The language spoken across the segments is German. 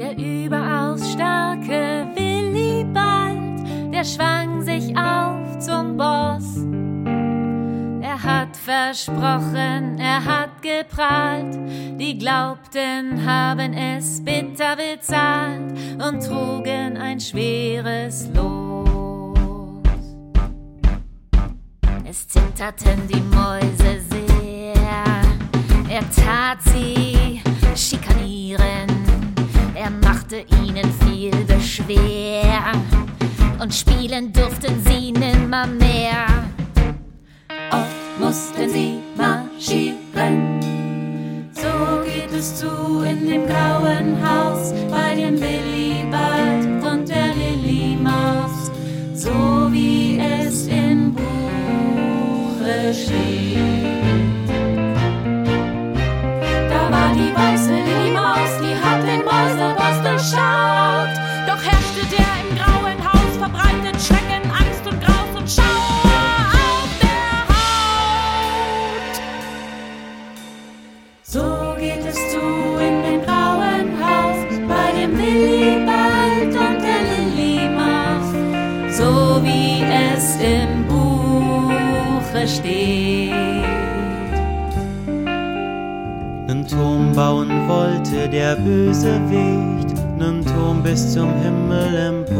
Der überaus starke Willibald, der schwang sich auf zum Boss. Er hat versprochen, er hat geprahlt, die Glaubten haben es bitter bezahlt und trugen ein schweres Los. Es zitterten die Mäuse sich. Ihnen viel Beschwer und spielen durften sie nimmer mehr. Oft mussten sie marschieren. So geht es zu in dem grauen Haus bei dem Willibald und der Lilly Maus, so wie es im Buche steht. Angst und Graus und Schauer auf der Haut. So geht es zu in dem grauen Haus bei dem Willibald und der Lilly Maus, so wie es im Buche steht. Nen Turm bauen wollte der Bösewicht, nen Turm bis zum Himmel empor.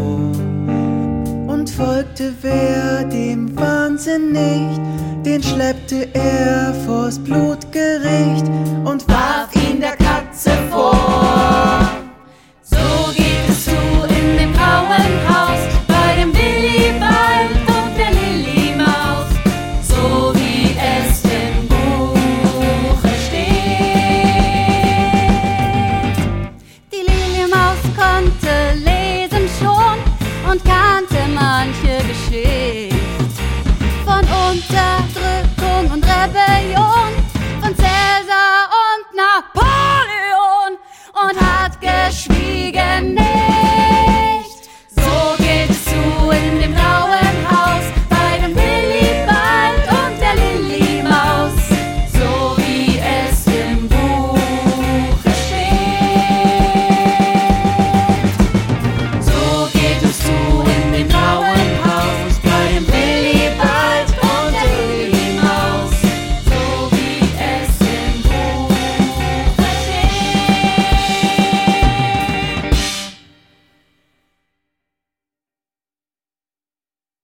Folgte wer dem Wahnsinn nicht, den schleppte er vors Blutgericht und warf ihn der Katze vor. 被拥